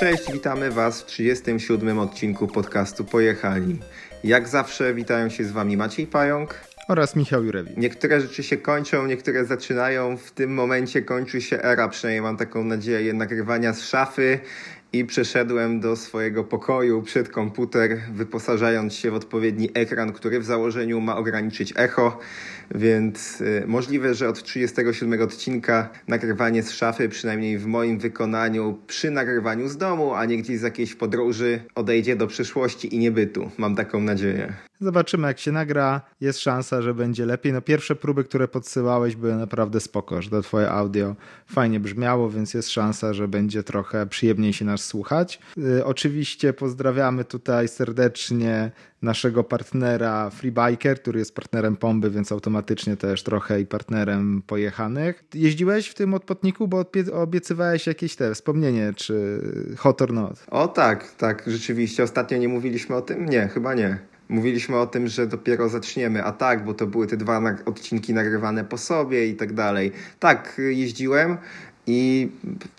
Cześć, witamy Was w 37 odcinku podcastu Pojechali. Jak zawsze witają się z Wami Maciej Pająk oraz Michał Jurewicz. Niektóre rzeczy się kończą, niektóre zaczynają. W tym momencie kończy się era, przynajmniej mam taką nadzieję, nagrywania z szafy i przeszedłem do swojego pokoju przed komputer, wyposażając się w odpowiedni ekran, który w założeniu ma ograniczyć echo, więc y, możliwe, że od 37 odcinka nagrywanie z szafy, przynajmniej w moim wykonaniu, przy nagrywaniu z domu, a nie gdzieś z jakiejś podróży, odejdzie do przyszłości i niebytu. Mam taką nadzieję. Zobaczymy, jak się nagra. Jest szansa, że będzie lepiej. No, pierwsze próby, które podsyłałeś, były naprawdę spoko, że to twoje audio fajnie brzmiało, więc jest szansa, że będzie trochę przyjemniej się nas słuchać. Yy, oczywiście pozdrawiamy tutaj serdecznie naszego partnera Freebiker, który jest partnerem Pomby, więc automatycznie też trochę i partnerem pojechanych. Jeździłeś w tym odpotniku, bo obiecywałeś jakieś te wspomnienie, czy hot or not? O tak, tak, rzeczywiście. Ostatnio nie mówiliśmy o tym? Nie, chyba nie. Mówiliśmy o tym, że dopiero zaczniemy, a tak, bo to były te dwa odcinki nagrywane po sobie i tak dalej. Tak, jeździłem i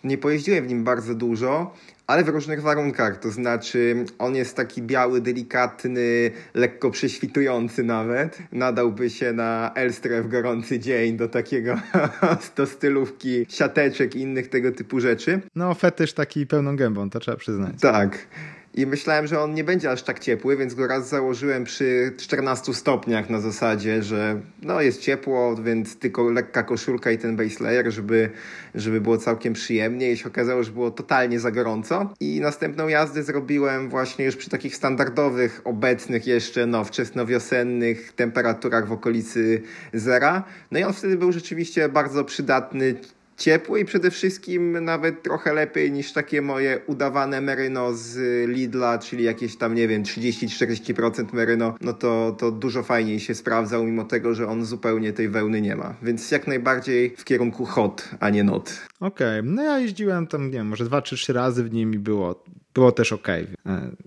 nie pojeździłem w nim bardzo dużo, ale w różnych warunkach. To znaczy, on jest taki biały, delikatny, lekko prześwitujący nawet. Nadałby się na Elstre w gorący dzień do takiego, do stylówki siateczek i innych tego typu rzeczy. No, fetysz taki pełną gębą, to trzeba przyznać. Tak. I myślałem, że on nie będzie aż tak ciepły, więc go raz założyłem przy 14 stopniach na zasadzie, że no jest ciepło, więc tylko lekka koszulka i ten base layer, żeby, żeby było całkiem przyjemnie. I się okazało, że było totalnie za gorąco. I następną jazdę zrobiłem właśnie już przy takich standardowych, obecnych jeszcze, no wczesnowiosennych temperaturach w okolicy zera. No i on wtedy był rzeczywiście bardzo przydatny ciepły i przede wszystkim nawet trochę lepiej niż takie moje udawane meryno z Lidla, czyli jakieś tam, nie wiem, 30-40% meryno, no to, to dużo fajniej się sprawdzał, mimo tego, że on zupełnie tej wełny nie ma. Więc jak najbardziej w kierunku hot, a nie not. Okej, okay. no ja jeździłem tam, nie wiem, może dwa czy trzy razy w nim i było, było też ok, e,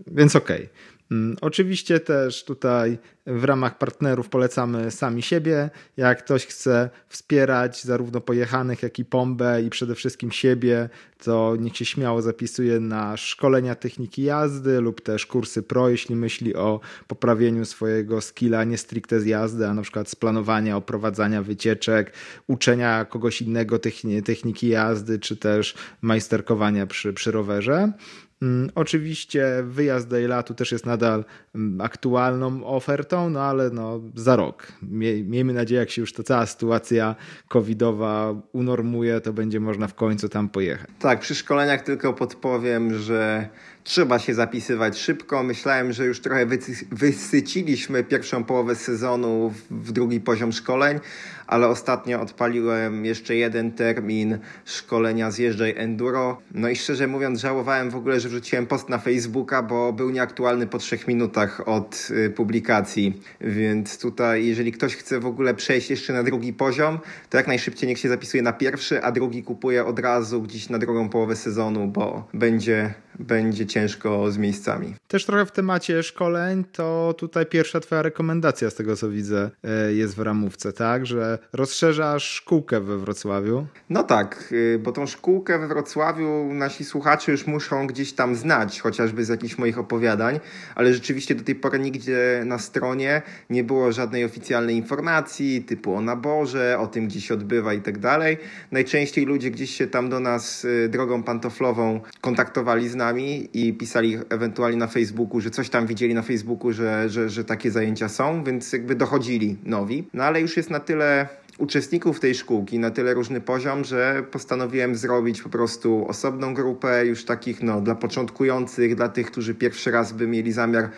więc okej. Okay. Mm, oczywiście też tutaj w ramach partnerów polecamy sami siebie. Jak ktoś chce wspierać zarówno pojechanych, jak i pombę i przede wszystkim siebie, to niech się śmiało zapisuje na szkolenia techniki jazdy lub też kursy pro, jeśli myśli o poprawieniu swojego skilla nie stricte z jazdy, a na przykład z planowania, oprowadzania wycieczek, uczenia kogoś innego techniki jazdy, czy też majsterkowania przy, przy rowerze. Mm, oczywiście wyjazd do Eilatu też jest nadal mm, aktualną ofertą, no ale no za rok. Miejmy nadzieję, jak się już ta cała sytuacja covidowa unormuje, to będzie można w końcu tam pojechać. Tak, przy szkoleniach tylko podpowiem, że trzeba się zapisywać szybko. Myślałem, że już trochę wysyciliśmy pierwszą połowę sezonu w drugi poziom szkoleń, ale ostatnio odpaliłem jeszcze jeden termin szkolenia Zjeżdżaj Enduro. No i szczerze mówiąc żałowałem w ogóle, że wrzuciłem post na Facebooka, bo był nieaktualny po trzech minutach od y, publikacji. Więc tutaj, jeżeli ktoś chce w ogóle przejść jeszcze na drugi poziom, to jak najszybciej niech się zapisuje na pierwszy, a drugi kupuje od razu gdzieś na drugą połowę sezonu, bo będzie będzie ciężko z miejscami. Też trochę w temacie szkoleń, to tutaj pierwsza twoja rekomendacja z tego co widzę e, jest w ramówce, tak? Że rozszerzasz szkółkę we Wrocławiu. No tak, y, bo tą szkółkę we Wrocławiu nasi słuchacze już muszą gdzieś tam znać, chociażby z jakichś moich opowiadań, ale rzeczywiście do tej pory nigdzie na stronie nie było żadnej oficjalnej informacji typu o naborze, o tym gdzie się odbywa i tak dalej. Najczęściej ludzie gdzieś się tam do nas y, drogą pantoflową kontaktowali z nami nami i pisali ewentualnie na Facebooku, że coś tam widzieli na Facebooku, że, że, że takie zajęcia są, więc jakby dochodzili nowi. No ale już jest na tyle uczestników tej szkółki na tyle różny poziom, że postanowiłem zrobić po prostu osobną grupę już takich no, dla początkujących, dla tych, którzy pierwszy raz by mieli zamiar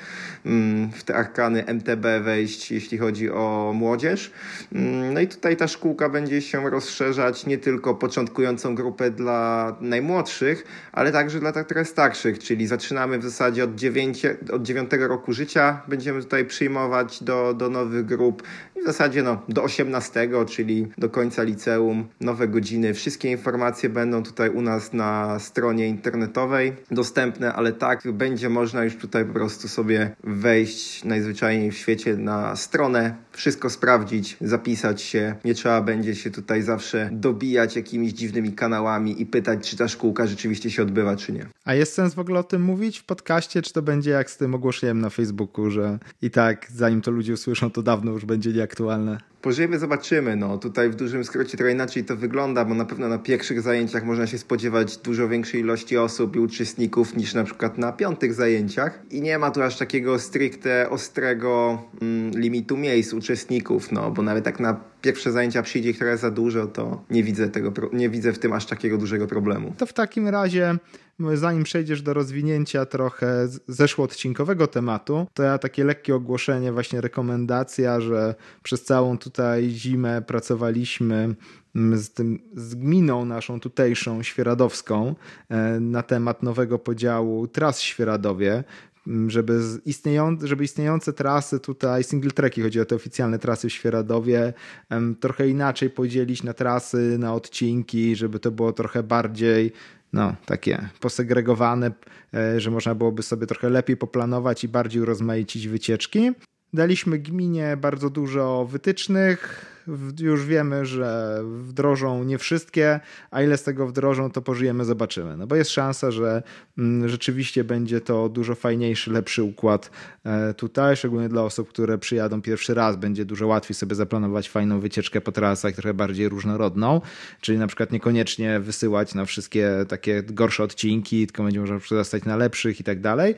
w te arkany MTB wejść, jeśli chodzi o młodzież. Mm, no i tutaj ta szkółka będzie się rozszerzać nie tylko początkującą grupę dla najmłodszych, ale także dla tak trochę starszych, czyli zaczynamy w zasadzie od, 9, od 9 roku życia, będziemy tutaj przyjmować do, do nowych grup i w zasadzie no, do 18 wszystko, czyli do końca liceum, nowe godziny, wszystkie informacje będą tutaj u nas na stronie internetowej dostępne, ale tak będzie można już tutaj po prostu sobie wejść najzwyczajniej w świecie na stronę, wszystko sprawdzić, zapisać się. Nie trzeba będzie się tutaj zawsze dobijać jakimiś dziwnymi kanałami i pytać, czy ta szkółka rzeczywiście się odbywa, czy nie. A jest sens w ogóle o tym mówić w podcaście, czy to będzie jak z tym ogłoszeniem na Facebooku, że i tak zanim to ludzie usłyszą, to dawno już będzie nieaktualne? Pożyjemy, zobaczymy. No, tutaj w dużym skrócie trochę inaczej to wygląda, bo na pewno na pierwszych zajęciach można się spodziewać dużo większej ilości osób i uczestników niż na przykład na piątych zajęciach. I nie ma tu aż takiego stricte ostrego mm, limitu miejsc uczestników, no, bo nawet jak na pierwsze zajęcia przyjdzie ich trochę za dużo, to nie widzę, tego, nie widzę w tym aż takiego dużego problemu. To w takim razie zanim przejdziesz do rozwinięcia trochę zeszłoodcinkowego tematu, to ja takie lekkie ogłoszenie, właśnie rekomendacja, że przez całą tutaj zimę pracowaliśmy z, tym, z gminą naszą tutejszą, świeradowską, e, na temat nowego podziału tras w Świeradowie żeby, istnieją, żeby istniejące trasy tutaj, single tracki, chodzi o te oficjalne trasy w Świeradowie, trochę inaczej podzielić na trasy, na odcinki, żeby to było trochę bardziej no, takie posegregowane, e, że można byłoby sobie trochę lepiej poplanować i bardziej urozmaicić wycieczki. Daliśmy gminie bardzo dużo wytycznych, już wiemy, że wdrożą nie wszystkie, a ile z tego wdrożą, to pożyjemy, zobaczymy. No bo jest szansa, że mm, rzeczywiście będzie to dużo fajniejszy, lepszy układ e, tutaj, szczególnie dla osób, które przyjadą pierwszy raz. Będzie dużo łatwiej sobie zaplanować fajną wycieczkę po trasach, trochę bardziej różnorodną, czyli na przykład niekoniecznie wysyłać na wszystkie takie gorsze odcinki, tylko będzie można przestać na lepszych i tak dalej.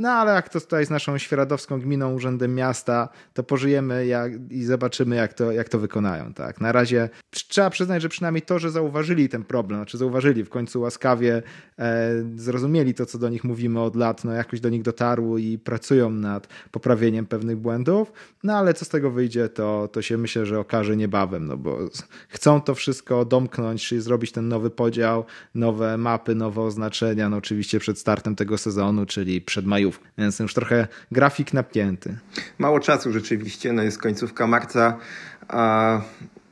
No ale jak to tutaj z naszą Świeradowską Gminą, Urzędem Miasta, to pożyjemy jak, i zobaczymy, jak to, jak to wykonają. Tak? Na razie trzeba przyznać, że przynajmniej to, że zauważyli ten problem, znaczy zauważyli, w końcu łaskawie e, zrozumieli to, co do nich mówimy od lat, no jakoś do nich dotarło i pracują nad poprawieniem pewnych błędów, no ale co z tego wyjdzie, to, to się myślę, że okaże niebawem, no bo chcą to wszystko domknąć, czyli zrobić ten nowy podział, nowe mapy, nowe oznaczenia, no oczywiście przed startem tego sezonu, czyli przed majówką więc już trochę grafik napięty. Mało czasu rzeczywiście, no jest końcówka marca, a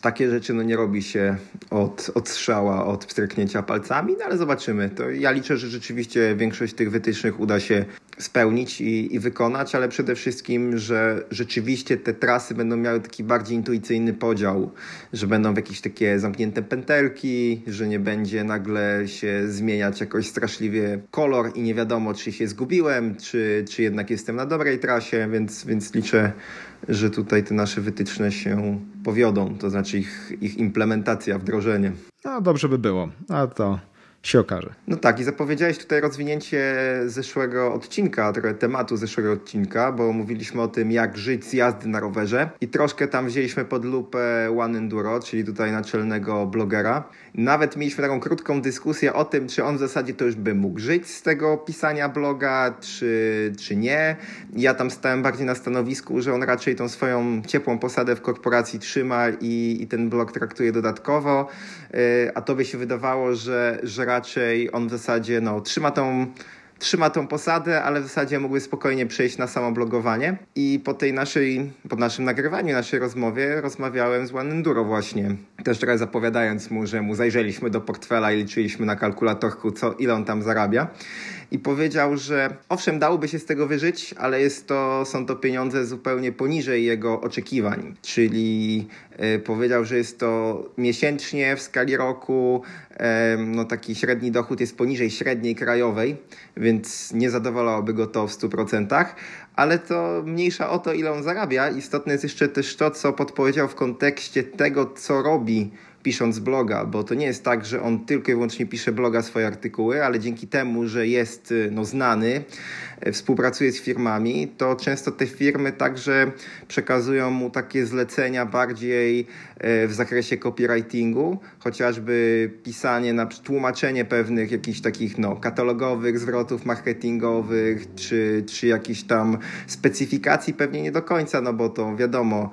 takie rzeczy no nie robi się od, od strzała, od pstryknięcia palcami, no ale zobaczymy. To ja liczę, że rzeczywiście większość tych wytycznych uda się spełnić i, i wykonać, ale przede wszystkim, że rzeczywiście te trasy będą miały taki bardziej intuicyjny podział, że będą jakieś takie zamknięte pętelki, że nie będzie nagle się zmieniać jakoś straszliwie kolor i nie wiadomo, czy się zgubiłem, czy, czy jednak jestem na dobrej trasie, więc, więc liczę, że tutaj te nasze wytyczne się powiodą, to znaczy ich, ich implementacja, wdrożenie. No dobrze by było, a to się okaże. No tak, i zapowiedziałeś tutaj rozwinięcie zeszłego odcinka, trochę tematu zeszłego odcinka, bo mówiliśmy o tym, jak żyć z jazdy na rowerze i troszkę tam wzięliśmy pod lupę One Enduro, czyli tutaj naczelnego blogera. Nawet mieliśmy taką krótką dyskusję o tym, czy on w zasadzie to już by mógł żyć z tego pisania bloga, czy, czy nie. Ja tam stałem bardziej na stanowisku, że on raczej tą swoją ciepłą posadę w korporacji trzyma i, i ten blog traktuje dodatkowo, yy, a to by się wydawało, że, że raczej on w zasadzie no, trzyma tą trzyma tą posadę, ale w zasadzie mógłby spokojnie przejść na samo blogowanie. I po tej naszej, po naszym nagrywaniu, naszej rozmowie rozmawiałem z One Enduro właśnie. Też trochę zapowiadając mu, że mu zajrzeliśmy do portfela i liczyliśmy na kalkulatorku, co, ile on tam zarabia i powiedział, że owszem, dałoby się z tego wyżyć, ale jest to, są to pieniądze zupełnie poniżej jego oczekiwań. Czyli e, powiedział, że jest to miesięcznie w skali roku, e, no taki średni dochód jest poniżej średniej krajowej, więc nie zadowalałoby go to w 100%, ale to mniejsza o to, ile on zarabia. Istotne jest jeszcze też to, co podpowiedział w kontekście tego, co robi pisząc bloga, bo to nie jest tak, że on tylko i wyłącznie pisze bloga swoje artykuły, ale dzięki temu, że jest y, no, znany, y, współpracuje z firmami, to często te firmy także przekazują mu takie zlecenia bardziej y, w zakresie copywritingu, chociażby pisanie, na tłumaczenie pewnych jakichś takich no, katalogowych zwrotów marketingowych, czy, czy jakichś tam specyfikacji, pewnie nie do końca, no bo to wiadomo,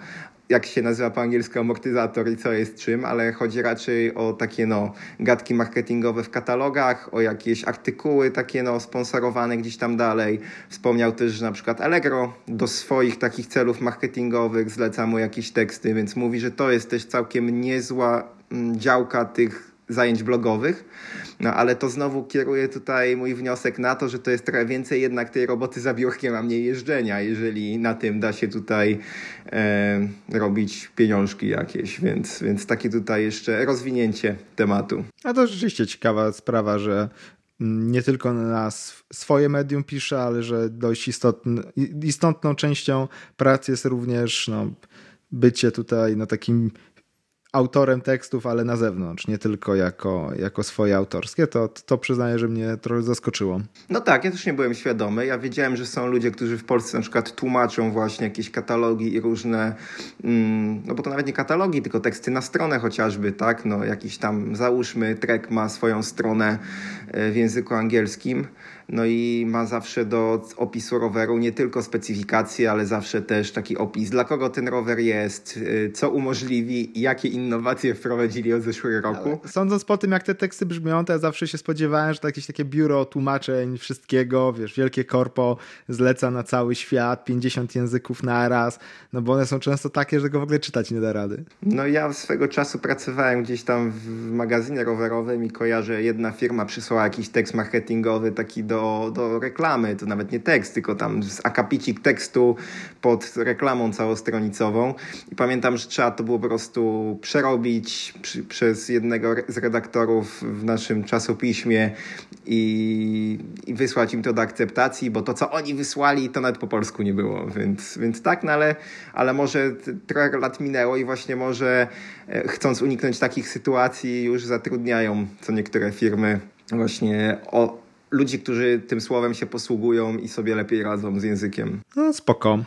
jak się nazywa po angielsku amortyzator i co jest czym, ale chodzi raczej o takie no, gadki marketingowe w katalogach, o jakieś artykuły takie no, sponsorowane gdzieś tam dalej. Wspomniał też, że na przykład Allegro do swoich takich celów marketingowych zleca mu jakieś teksty, więc mówi, że to jest też całkiem niezła mm, działka tych zajęć blogowych. No ale to znowu kieruje tutaj mój wniosek na to, że to jest trochę więcej jednak tej roboty za biurkiem, a mniej jeżdżenia, jeżeli na tym da się tutaj e, robić pieniążki jakieś, więc, więc takie tutaj jeszcze rozwinięcie tematu. A to rzeczywiście ciekawa sprawa, że nie tylko na swoje medium pisze, ale że dość istotny, istotną częścią pracy jest również no, bycie tutaj no, takim autorem tekstów, ale na zewnątrz, nie tylko jako, jako swoje autorskie, to, to przyznaję, że mnie trochę zaskoczyło. No tak, ja też nie byłem świadomy. Ja wiedziałem, że są ludzie, którzy w Polsce na przykład tłumaczą właśnie jakieś katalogi i różne, mm, no bo to nawet nie katalogi, tylko teksty na stronę chociażby, tak? No jakiś tam, załóżmy, Trek ma swoją stronę e, w języku angielskim no i ma zawsze do opisu roweru nie tylko specyfikacje, ale zawsze też taki opis, dla kogo ten rower jest, y, co umożliwi, jakie innowacje wprowadzili od zeszłego roku. Ale sądząc po tym, jak te teksty brzmią, to ja zawsze się spodziewałem, że to jakieś takie biuro tłumaczeń wszystkiego, wiesz, wielkie korpo zleca na cały świat, 50 języków na raz, no bo one są często takie, że tego w ogóle czytać nie da rady. No ja swego czasu pracowałem gdzieś tam w magazynie rowerowym i kojarzę, jedna firma przysłała jakiś tekst marketingowy taki do do, do reklamy. To nawet nie tekst, tylko tam z akapicik tekstu pod reklamą całostronicową. I pamiętam, że trzeba to było po prostu przerobić przy, przez jednego z redaktorów w naszym czasopiśmie i, i wysłać im to do akceptacji, bo to, co oni wysłali, to nawet po polsku nie było. Więc, więc tak, no ale, ale może trochę lat minęło i właśnie może e, chcąc uniknąć takich sytuacji już zatrudniają co niektóre firmy właśnie o, ludzi, którzy tym słowem się posługują i sobie lepiej radzą z językiem. No spoko.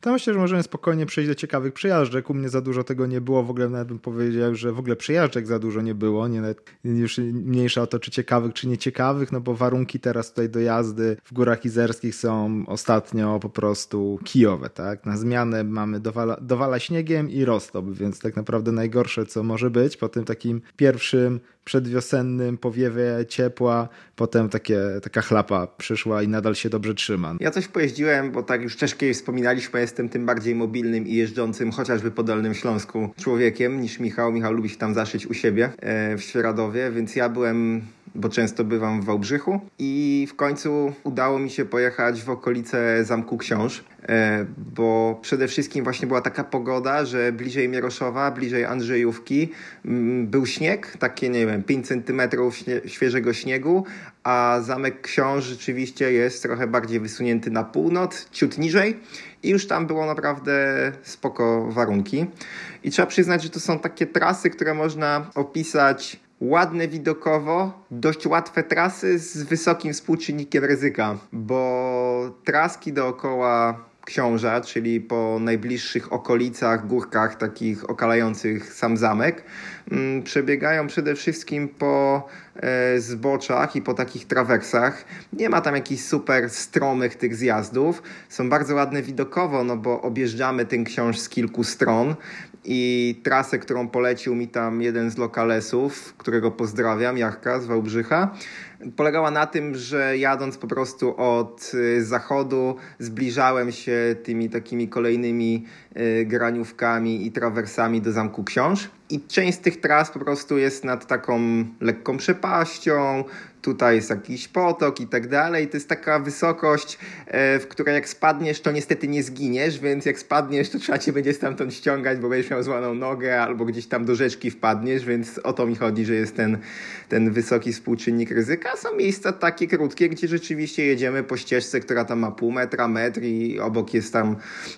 To myślę, że możemy spokojnie przejść do ciekawych przejażdżek. U mnie za dużo tego nie było. W ogóle nawet bym powiedział, że w ogóle przejażdżek za dużo nie było. Nie, już mniejsza o to, czy ciekawych, czy nieciekawych, no bo warunki teraz tutaj do jazdy w Górach Izerskich są ostatnio po prostu kijowe, tak? Na zmianę mamy dowala, dowala śniegiem i roztop, więc tak naprawdę najgorsze, co może być po tym takim pierwszym przedwiosennym powiewie ciepła, potem takie, taka chlapa przyszła i nadal się dobrze trzyma. Ja coś pojeździłem, bo tak już też wspominaliśmy, jestem tym bardziej mobilnym i jeżdżącym chociażby po Dolnym Śląsku człowiekiem niż Michał. Michał lubi się tam zaszyć u siebie e, w Świeradowie, więc ja byłem bo często bywam w Wałbrzychu i w końcu udało mi się pojechać w okolice Zamku Książ, e, bo przede wszystkim właśnie była taka pogoda, że bliżej Mieroszowa, bliżej Andrzejówki mm, był śnieg, takie nie wiem, 5 centymetrów świeżego śniegu, a Zamek Książ rzeczywiście jest trochę bardziej wysunięty na północ, ciut niżej i już tam było naprawdę spoko warunki. I trzeba przyznać, że to są takie trasy, które można opisać ładne widokowo, dość łatwe trasy z wysokim współczynnikiem ryzyka, bo traski dookoła Książa, czyli po najbliższych okolicach, górkach takich okalających sam zamek, mm, przebiegają przede wszystkim po e, zboczach i po takich trawersach. Nie ma tam jakichś super stromych tych zjazdów. Są bardzo ładne widokowo, no bo objeżdżamy ten książ z kilku stron i trasę, którą polecił mi tam jeden z lokalesów, którego pozdrawiam, Jarka z Wałbrzycha, polegała na tym, że jadąc po prostu od y, zachodu zbliżałem się tymi takimi kolejnymi y, graniówkami i trawersami do Zamku Książ. I część z tych tras po prostu jest nad taką lekką przepaścią, tutaj jest jakiś potok i tak dalej. To jest taka wysokość, e, w której jak spadniesz, to niestety nie zginiesz, więc jak spadniesz, to trzeba cię będzie stamtąd ściągać, bo będziesz miał złaną nogę albo gdzieś tam do rzeczki wpadniesz, więc o to mi chodzi, że jest ten, ten wysoki współczynnik ryzyka. Są miejsca takie krótkie, gdzie rzeczywiście jedziemy po ścieżce, która tam ma pół metra, metr i obok jest tam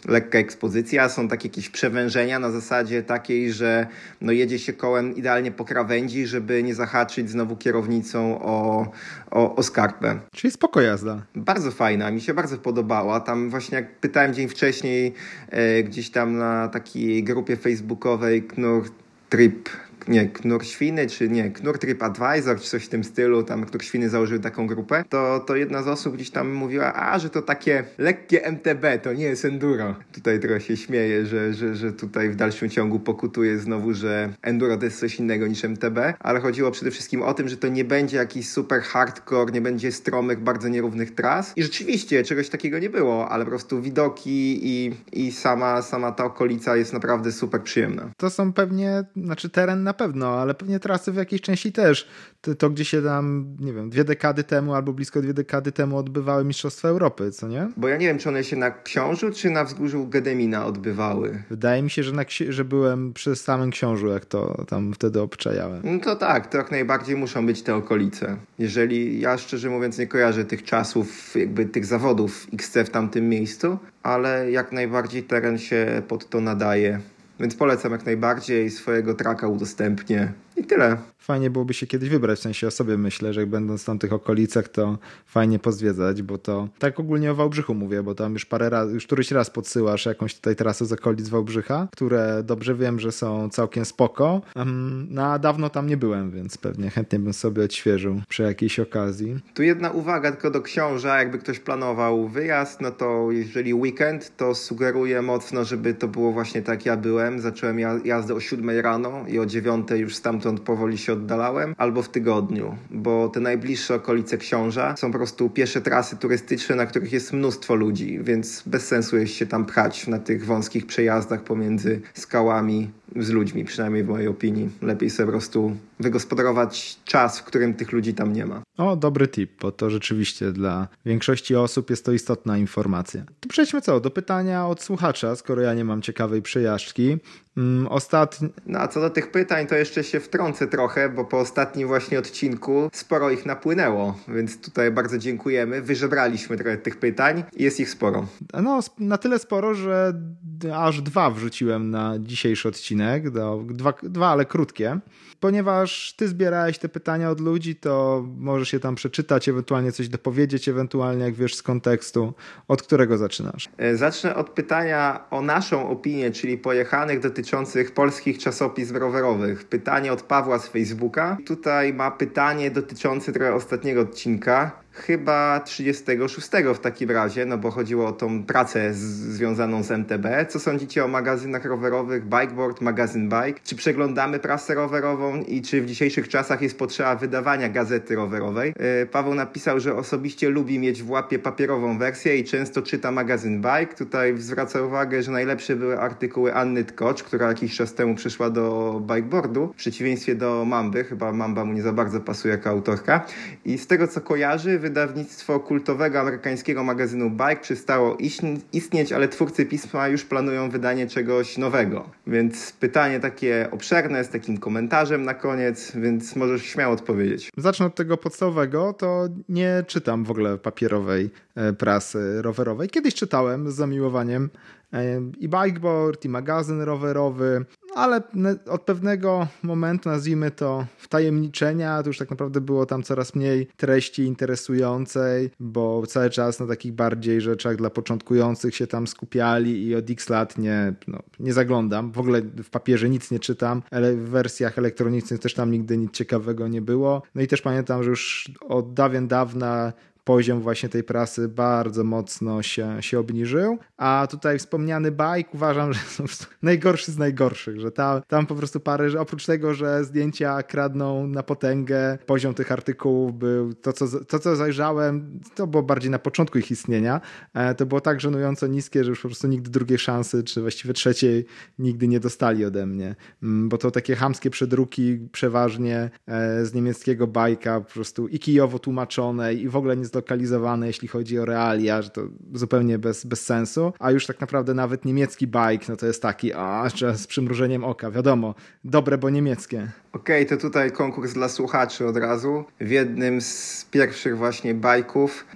lekka ekspozycja. Są takie jakieś przewężenia na zasadzie takiej, że no jedzie się kołem idealnie po krawędzi, żeby nie zahaczyć znowu kierownicą o o, o, skarpę. Czyli spoko jazda. Bardzo fajna, mi się bardzo podobała. Tam właśnie jak pytałem dzień wcześniej e, gdzieś tam na takiej grupie facebookowej Knur Trip nie, Knur Świny, czy nie, Knur TripAdvisor, czy coś w tym stylu, tam Knur Świny założył taką grupę, to, to jedna z osób gdzieś tam mówiła, a, że to takie lekkie MTB, to nie jest enduro. Tutaj trochę się śmieję, że, że, że tutaj w dalszym ciągu pokutuje znowu, że enduro to jest coś innego niż MTB, ale chodziło przede wszystkim o tym, że to nie będzie jakiś super hardcore, nie będzie stromych, bardzo nierównych tras i rzeczywiście czegoś takiego nie było, ale po prostu widoki i, i sama, sama ta okolica jest naprawdę super przyjemna. To są pewnie, znaczy teren na pewno, ale pewnie trasy w jakiejś części też. To, to gdzie się tam, nie wiem, dwie dekady temu albo blisko dwie dekady temu odbywały Mistrzostwa Europy, co nie? Bo ja nie wiem, czy one się na Książu, czy na wzgórzu Gedemina odbywały. Wydaje mi się, że, na, że byłem przy samym Książu, jak to tam wtedy obczajałem. No to tak, to jak najbardziej muszą być te okolice. Jeżeli ja szczerze mówiąc nie kojarzę tych czasów, jakby tych zawodów XC w tamtym miejscu, ale jak najbardziej teren się pod to nadaje. Więc polecam jak najbardziej swojego traka udostępnię i tyle fajnie byłoby się kiedyś wybrać, w sensie o sobie myślę, że jak będąc w tamtych okolicach, to fajnie pozwiedzać, bo to tak ogólnie o Wałbrzychu mówię, bo tam już parę razy, już któryś raz podsyłasz jakąś tutaj trasę z okolic Wałbrzycha, które dobrze wiem, że są całkiem spoko, no a dawno tam nie byłem, więc pewnie chętnie bym sobie odświeżył przy jakiejś okazji. Tu jedna uwaga tylko do książa, jakby ktoś planował wyjazd, no to jeżeli weekend, to sugeruję mocno, żeby to było właśnie tak ja byłem. Zacząłem jazdę o 7 rano i o 9 już stamtąd powoli się oddalałem, albo w tygodniu, bo te najbliższe okolice Książa są po prostu piesze trasy turystyczne, na których jest mnóstwo ludzi, więc bez sensu jest się tam pchać na tych wąskich przejazdach pomiędzy skałami z ludźmi, przynajmniej w mojej opinii. Lepiej sobie po prostu wygospodarować czas, w którym tych ludzi tam nie ma. O, dobry tip, bo to rzeczywiście dla większości osób jest to istotna informacja. To przejdźmy co, do pytania od słuchacza, skoro ja nie mam ciekawej przejażdżki. Mm, ostatni... No a co do tych pytań, to jeszcze się wtrącę trochę, bo po ostatnim właśnie odcinku sporo ich napłynęło, więc tutaj bardzo dziękujemy. Wyżebraliśmy trochę tych pytań i jest ich sporo. No, na tyle sporo, że aż dwa wrzuciłem na dzisiejszy odcinek, dwa, dwa ale krótkie ponieważ ty zbierałeś te pytania od ludzi, to możesz je tam przeczytać, ewentualnie coś dopowiedzieć, ewentualnie jak wiesz z kontekstu. Od którego zaczynasz? E, zacznę od pytania o naszą opinię, czyli pojechanych dotyczących polskich czasopism rowerowych. Pytanie od Pawła z Facebooka. Tutaj ma pytanie dotyczące trochę ostatniego odcinka chyba 36 w takim razie, no bo chodziło o tą pracę z, związaną z MTB. Co sądzicie o magazynach rowerowych Bikeboard, magazyn Bike? Czy przeglądamy prasę rowerową i czy w dzisiejszych czasach jest potrzeba wydawania gazety rowerowej? Yy, Paweł napisał, że osobiście lubi mieć w łapie papierową wersję i często czyta magazyn Bike. Tutaj zwraca uwagę, że najlepsze były artykuły Anny Tkocz, która jakiś czas temu przyszła do bikeboardu, w przeciwieństwie do Mamby. Chyba Mamba mu nie za bardzo pasuje jako autorka. I z tego co kojarzy, wydawnictwo kultowego amerykańskiego magazynu Bike przestało istnieć, ale twórcy pisma już planują wydanie czegoś nowego. Więc pytanie takie obszerne, z takim komentarzem na koniec, więc możesz śmiało odpowiedzieć. Zacznę od tego podstawowego, to nie czytam w ogóle papierowej e, prasy rowerowej. Kiedyś czytałem z zamiłowaniem i bikeboard, i magazyn rowerowy, ale od pewnego momentu, nazwijmy to wtajemniczenia, to już tak naprawdę było tam coraz mniej treści interesującej, bo cały czas na takich bardziej rzeczach dla początkujących się tam skupiali i od x lat nie, no, nie zaglądam. W ogóle w papierze nic nie czytam, ale w wersjach elektronicznych też tam nigdy nic ciekawego nie było. No i też pamiętam, że już od dawien dawna poziom właśnie tej prasy bardzo mocno się, się obniżył, a tutaj wspomniany bajk uważam, że są najgorszy z najgorszych, że tam, tam po prostu parę, że oprócz tego, że zdjęcia kradną na potęgę, poziom tych artykułów był, to co, to co zajrzałem, to było bardziej na początku ich istnienia, e, to było tak żenująco niskie, że już po prostu nigdy drugiej szansy, czy właściwie trzeciej nigdy nie dostali ode mnie, mm, bo to takie hamskie przedruki przeważnie e, z niemieckiego bajka, po prostu i kijowo tłumaczone i w ogóle nie zlokalizowane, jeśli chodzi o realia, że to zupełnie bez, bez sensu, a już tak naprawdę nawet niemiecki bike, no to jest taki, a z przymrużeniem oka, wiadomo, dobre, bo niemieckie. Okej, okay, to tutaj konkurs dla słuchaczy od razu. W jednym z pierwszych właśnie bajków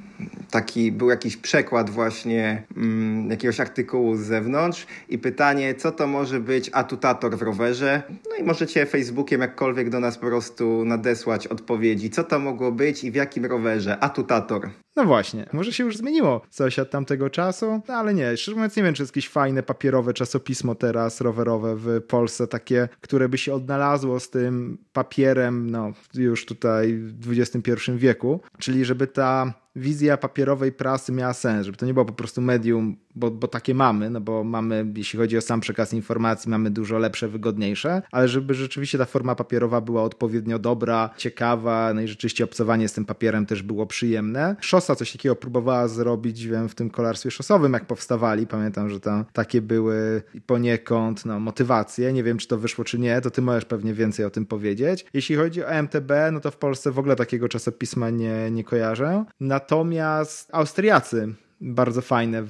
taki, był jakiś przekład właśnie mm, jakiegoś artykułu z zewnątrz i pytanie, co to może być atutator w rowerze. No i możecie Facebookiem jakkolwiek do nas po prostu nadesłać odpowiedzi, co to mogło być i w jakim rowerze. Atutator. No właśnie, może się już zmieniło coś od tamtego czasu, no ale nie, szczerze mówiąc nie wiem, czy jest jakieś fajne papierowe czasopismo teraz rowerowe w Polsce, takie, które by się odnalazło z tym papierem, no już tutaj w XXI wieku, czyli żeby ta wizja papierowej prasy miała sens, żeby to nie było po prostu medium, bo, bo takie mamy, no bo mamy, jeśli chodzi o sam przekaz informacji, mamy dużo lepsze, wygodniejsze, ale żeby rzeczywiście ta forma papierowa była odpowiednio dobra, ciekawa, no i rzeczywiście obcowanie z tym papierem też było przyjemne. Szosa coś takiego próbowała zrobić, wiem, w tym kolarstwie szosowym, jak powstawali, pamiętam, że tam takie były poniekąd, no, motywacje, nie wiem, czy to wyszło, czy nie, to ty możesz pewnie więcej o tym powiedzieć. Jeśli chodzi o MTB, no to w Polsce w ogóle takiego czasopisma nie, nie kojarzę. Natomiast Austriacy bardzo fajne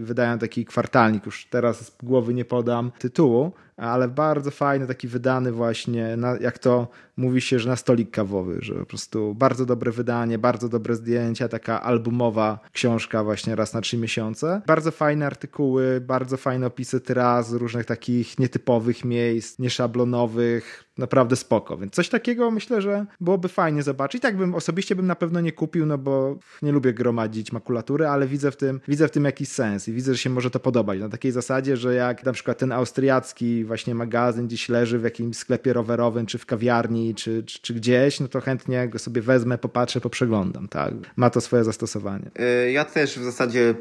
wydają taki kwartalnik, już teraz z głowy nie podam tytułu, ale bardzo fajny, taki wydany właśnie, na, jak to mówi się, że na stolik kawowy, że po prostu bardzo dobre wydanie, bardzo dobre zdjęcia, taka albumowa książka właśnie raz na trzy miesiące. Bardzo fajne artykuły, bardzo fajne opisy tras różnych takich nietypowych miejsc, nieszablonowych, naprawdę spoko, więc coś takiego myślę, że byłoby fajnie zobaczyć. Tak bym osobiście bym na pewno nie kupił, no bo nie lubię gromadzić makulatury, ale widzę w tym, widzę w tym jakiś sens i widzę, że się może to podobać. Na takiej zasadzie, że jak na przykład ten austriacki właśnie magazyn gdzieś leży w jakimś sklepie rowerowym, czy w kawiarni, czy, czy, czy gdzieś, no to chętnie go sobie wezmę, popatrzę, poprzeglądam, tak. Ma to swoje zastosowanie. Y, ja też w zasadzie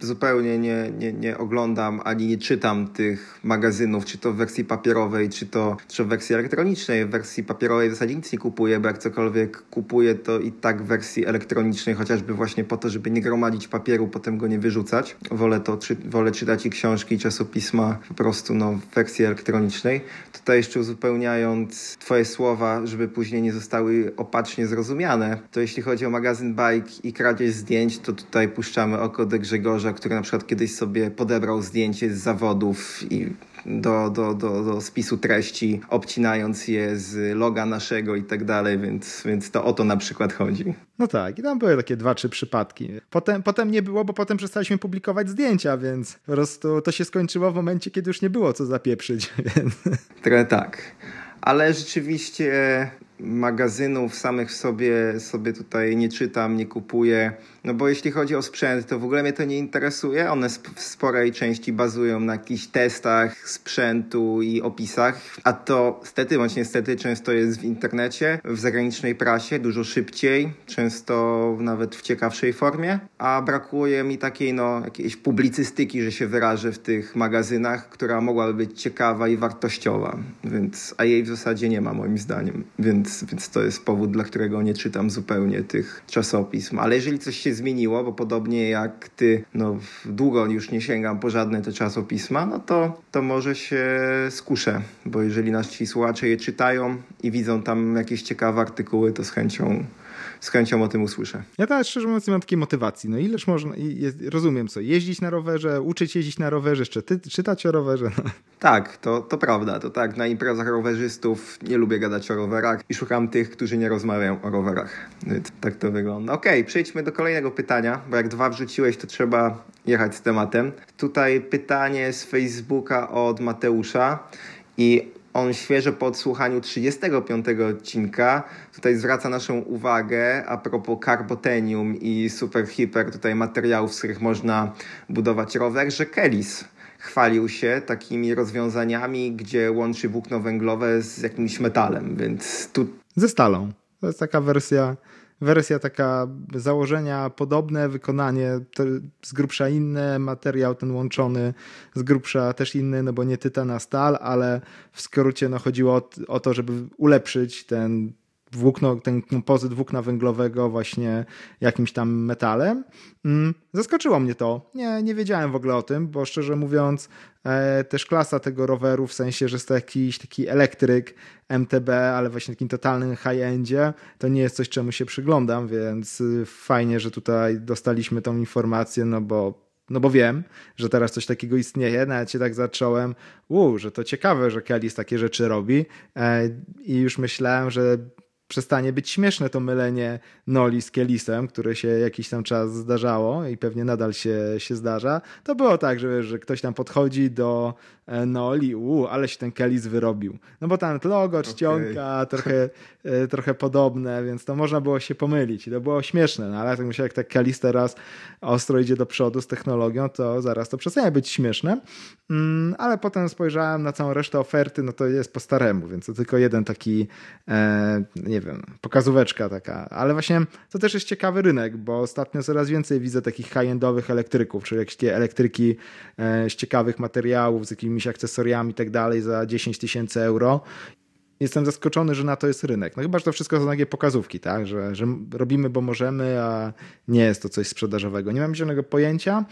zupełnie nie, nie, nie oglądam ani nie czytam tych magazynów, czy to w wersji papierowej, czy to, czy w wersji elektronicznej. W wersji papierowej w zasadzie nic nie kupuję, bo jak cokolwiek kupuję, to i tak w wersji elektronicznej, chociażby właśnie po to, żeby nie gromadzić papieru, potem go nie wyrzucać. Wolę to, czy, wolę czytać i książki, i czasopisma po prostu no, w wersji elektronicznej. Tutaj jeszcze uzupełniając Twoje słowa, żeby później nie zostały opacznie zrozumiane, to jeśli chodzi o magazyn Bike i kradzież zdjęć, to tutaj puszczamy oko do Grzegorza który na przykład kiedyś sobie podebrał zdjęcie z zawodów i do, do, do, do spisu treści, obcinając je z loga naszego i tak dalej, więc, więc to o to na przykład chodzi. No tak, i tam były takie dwa, trzy przypadki. Potem, potem nie było, bo potem przestaliśmy publikować zdjęcia, więc po prostu to się skończyło w momencie, kiedy już nie było co zapieprzyć. Więc... Trochę tak. Ale rzeczywiście magazynów samych w sobie, sobie tutaj nie czytam, nie kupuję. No bo jeśli chodzi o sprzęt, to w ogóle mnie to nie interesuje. One w sporej części bazują na jakichś testach sprzętu i opisach, a to stety bądź niestety często jest w internecie, w zagranicznej prasie, dużo szybciej, często nawet w ciekawszej formie, a brakuje mi takiej no jakiejś publicystyki, że się wyrażę w tych magazynach, która mogłaby być ciekawa i wartościowa, więc, a jej w zasadzie nie ma moim zdaniem, więc, więc to jest powód, dla którego nie czytam zupełnie tych czasopism, ale jeżeli coś się zmieniło, bo podobnie jak ty, no długo już nie sięgam po żadne te czasopisma, no to, to może się skuszę, bo jeżeli nasi słuchacze je czytają i widzą tam jakieś ciekawe artykuły, to z chęcią z chęcią o tym usłyszę. Ja też szczerze mówiąc nie mam takiej motywacji. No ileż można, rozumiem co, jeździć na rowerze, uczyć jeździć na rowerze, jeszcze ty, czytać o rowerze. No. Tak, to, to prawda, to tak, na imprezach rowerzystów nie lubię gadać o rowerach i szukam tych, którzy nie rozmawiają o rowerach. Tak to wygląda. Okej, okay, przejdźmy do kolejnego pytania, bo jak dwa wrzuciłeś, to trzeba jechać z tematem. Tutaj pytanie z Facebooka od Mateusza i on świeżo po odsłuchaniu 35 odcinka tutaj zwraca naszą uwagę a propos Carbotenium i Super Hiper, tutaj materiałów, z których można budować rower, że Kelis chwalił się takimi rozwiązaniami, gdzie łączy włókno węglowe z jakimś metalem, więc tu... Ze stalą. To jest taka wersja wersja taka założenia podobne, wykonanie z grubsza inne, materiał ten łączony z grubsza też inny, no bo nie tytan, a stal, ale w skrócie no chodziło o, o to, żeby ulepszyć ten włókno, ten kompozyt włókna węglowego właśnie jakimś tam metalem. Mm, zaskoczyło mnie to. Nie, nie wiedziałem w ogóle o tym, bo szczerze mówiąc e, też klasa tego roweru, w sensie, że jest to jakiś taki elektryk MTB, ale właśnie takim totalnym high-endzie, to nie jest coś, czemu się przyglądam, więc fajnie, że tutaj dostaliśmy tą informację, no bo no bo wiem, że teraz coś takiego istnieje, nawet się tak zacząłem, u, że to ciekawe, że Kelly takie rzeczy robi e, i już myślałem, że przestanie być śmieszne to mylenie Noli z Kielisem, które się jakiś tam czas zdarzało i pewnie nadal się, się zdarza, to było tak, że, że ktoś tam podchodzi do e, Noli, u, ale się ten Kelis wyrobił. No bo tam logo, czcionka, okay. trochę, e, trochę podobne, więc to można było się pomylić i to było śmieszne, no ale tak myślę, jak tak Kelis teraz ostro idzie do przodu z technologią, to zaraz to przestanie być śmieszne, mm, ale potem spojrzałem na całą resztę oferty, no to jest po staremu, więc to tylko jeden taki e, nie wiem, pokazóweczka taka. Ale właśnie to też jest ciekawy rynek, bo ostatnio coraz więcej widzę takich high-endowych elektryków, czyli jakieś te elektryki e, z ciekawych materiałów, z jakimiś akcesoriami i tak dalej za 10 tysięcy euro. Jestem zaskoczony, że na to jest rynek. No chyba, że to wszystko są takie pokazówki, tak? Że, że robimy, bo możemy, a nie jest to coś sprzedażowego. Nie mam zielonego pojęcia,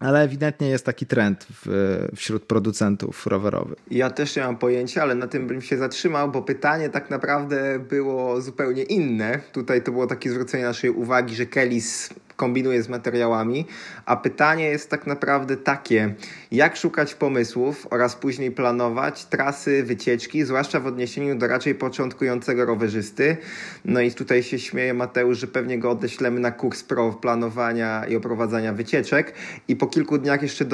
ale ewidentnie jest taki trend w, wśród producentów rowerowych. Ja też nie mam pojęcia, ale na tym bym się zatrzymał, bo pytanie tak naprawdę było zupełnie inne. Tutaj to było takie zwrócenie naszej uwagi, że Kellys kombinuje z materiałami, a pytanie jest tak naprawdę takie, jak szukać pomysłów oraz później planować trasy wycieczki, zwłaszcza w odniesieniu do raczej początkującego rowerzysty. No i tutaj się śmieje Mateusz, że pewnie go odeślemy na kurs pro planowania i oprowadzania wycieczek i po kilku dniach jeszcze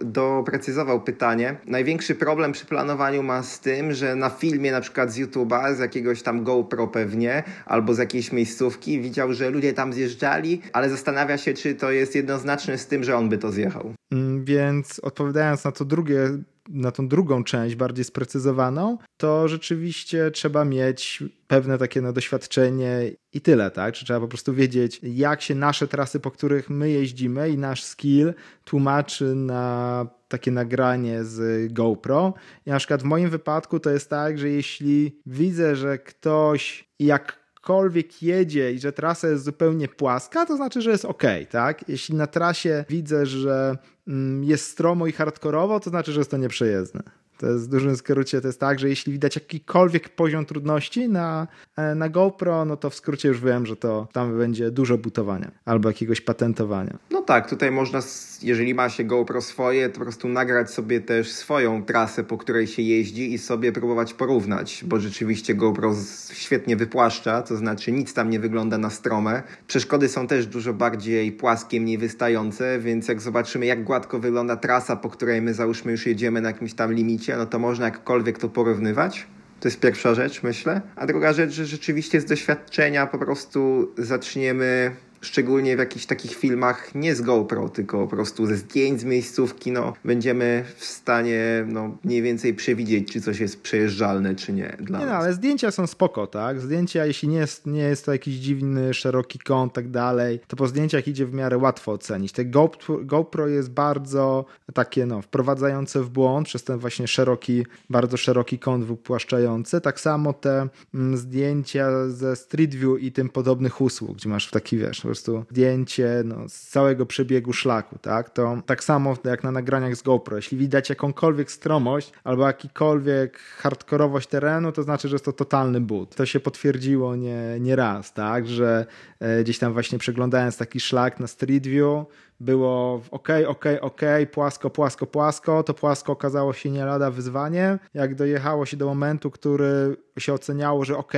doprecyzował pytanie. Największy problem przy planowaniu ma z tym, że na filmie na przykład z YouTube'a, z jakiegoś tam GoPro pewnie, albo z jakiejś miejscówki widział, że ludzie tam zjeżdżali, ale ale zastanawia się, czy to jest jednoznaczne z tym, że on by to zjechał. Mm, więc odpowiadając na to drugie, na tą drugą część, bardziej sprecyzowaną, to rzeczywiście trzeba mieć pewne takie no, doświadczenie i tyle, tak? Czy trzeba po prostu wiedzieć, jak się nasze trasy, po których my jeździmy i nasz skill tłumaczy na takie nagranie z GoPro. I na przykład w moim wypadku to jest tak, że jeśli widzę, że ktoś jak gdziekolwiek jedzie i że trasa jest zupełnie płaska, to znaczy, że jest ok, tak? Jeśli na trasie widzę, że mm, jest stromo i hardkorowo, to znaczy, że jest to nieprzejezdne. To jest w dużym skrócie, to jest tak, że jeśli widać jakikolwiek poziom trudności na, e, na GoPro, no to w skrócie już wiem, że to tam będzie dużo butowania albo jakiegoś patentowania. No tak, tutaj można, jeżeli ma się GoPro swoje, to po prostu nagrać sobie też swoją trasę, po której się jeździ i sobie próbować porównać, bo rzeczywiście GoPro świetnie wypłaszcza, to znaczy nic tam nie wygląda na strome. Przeszkody są też dużo bardziej płaskie, mniej wystające, więc jak zobaczymy, jak gładko wygląda trasa, po której my załóżmy już jedziemy na jakimś tam limicie, no to można jakkolwiek to porównywać. To jest pierwsza rzecz, myślę. A druga rzecz, że rzeczywiście z doświadczenia po prostu zaczniemy szczególnie w jakichś takich filmach nie z GoPro, tylko po prostu ze zdjęć z miejscówki, no, będziemy w stanie no, mniej więcej przewidzieć, czy coś jest przejeżdżalne, czy nie. Dla nie no, ale zdjęcia są spoko, tak? Zdjęcia, jeśli nie jest, nie jest to jakiś dziwny, szeroki kąt, tak dalej, to po zdjęciach idzie w miarę łatwo ocenić. Te GoPro, GoPro jest bardzo takie, no, wprowadzające w błąd przez ten właśnie szeroki, bardzo szeroki kąt wypłaszczający. Tak samo te mm, zdjęcia ze Street View i tym podobnych usług, gdzie masz w taki, wiesz, po prostu zdjęcie no, z całego przebiegu szlaku, tak? To tak samo jak na nagraniach z GoPro. Jeśli widać jakąkolwiek stromość albo jakikolwiek hardkorowość terenu, to znaczy, że jest to totalny but. To się potwierdziło nie, nie raz, tak? Że e, gdzieś tam właśnie przeglądając taki szlak na Street View, było ok, ok, ok, płasko, płasko, płasko. To płasko okazało się nie lada wyzwanie. Jak dojechało się do momentu, który się oceniało, że ok,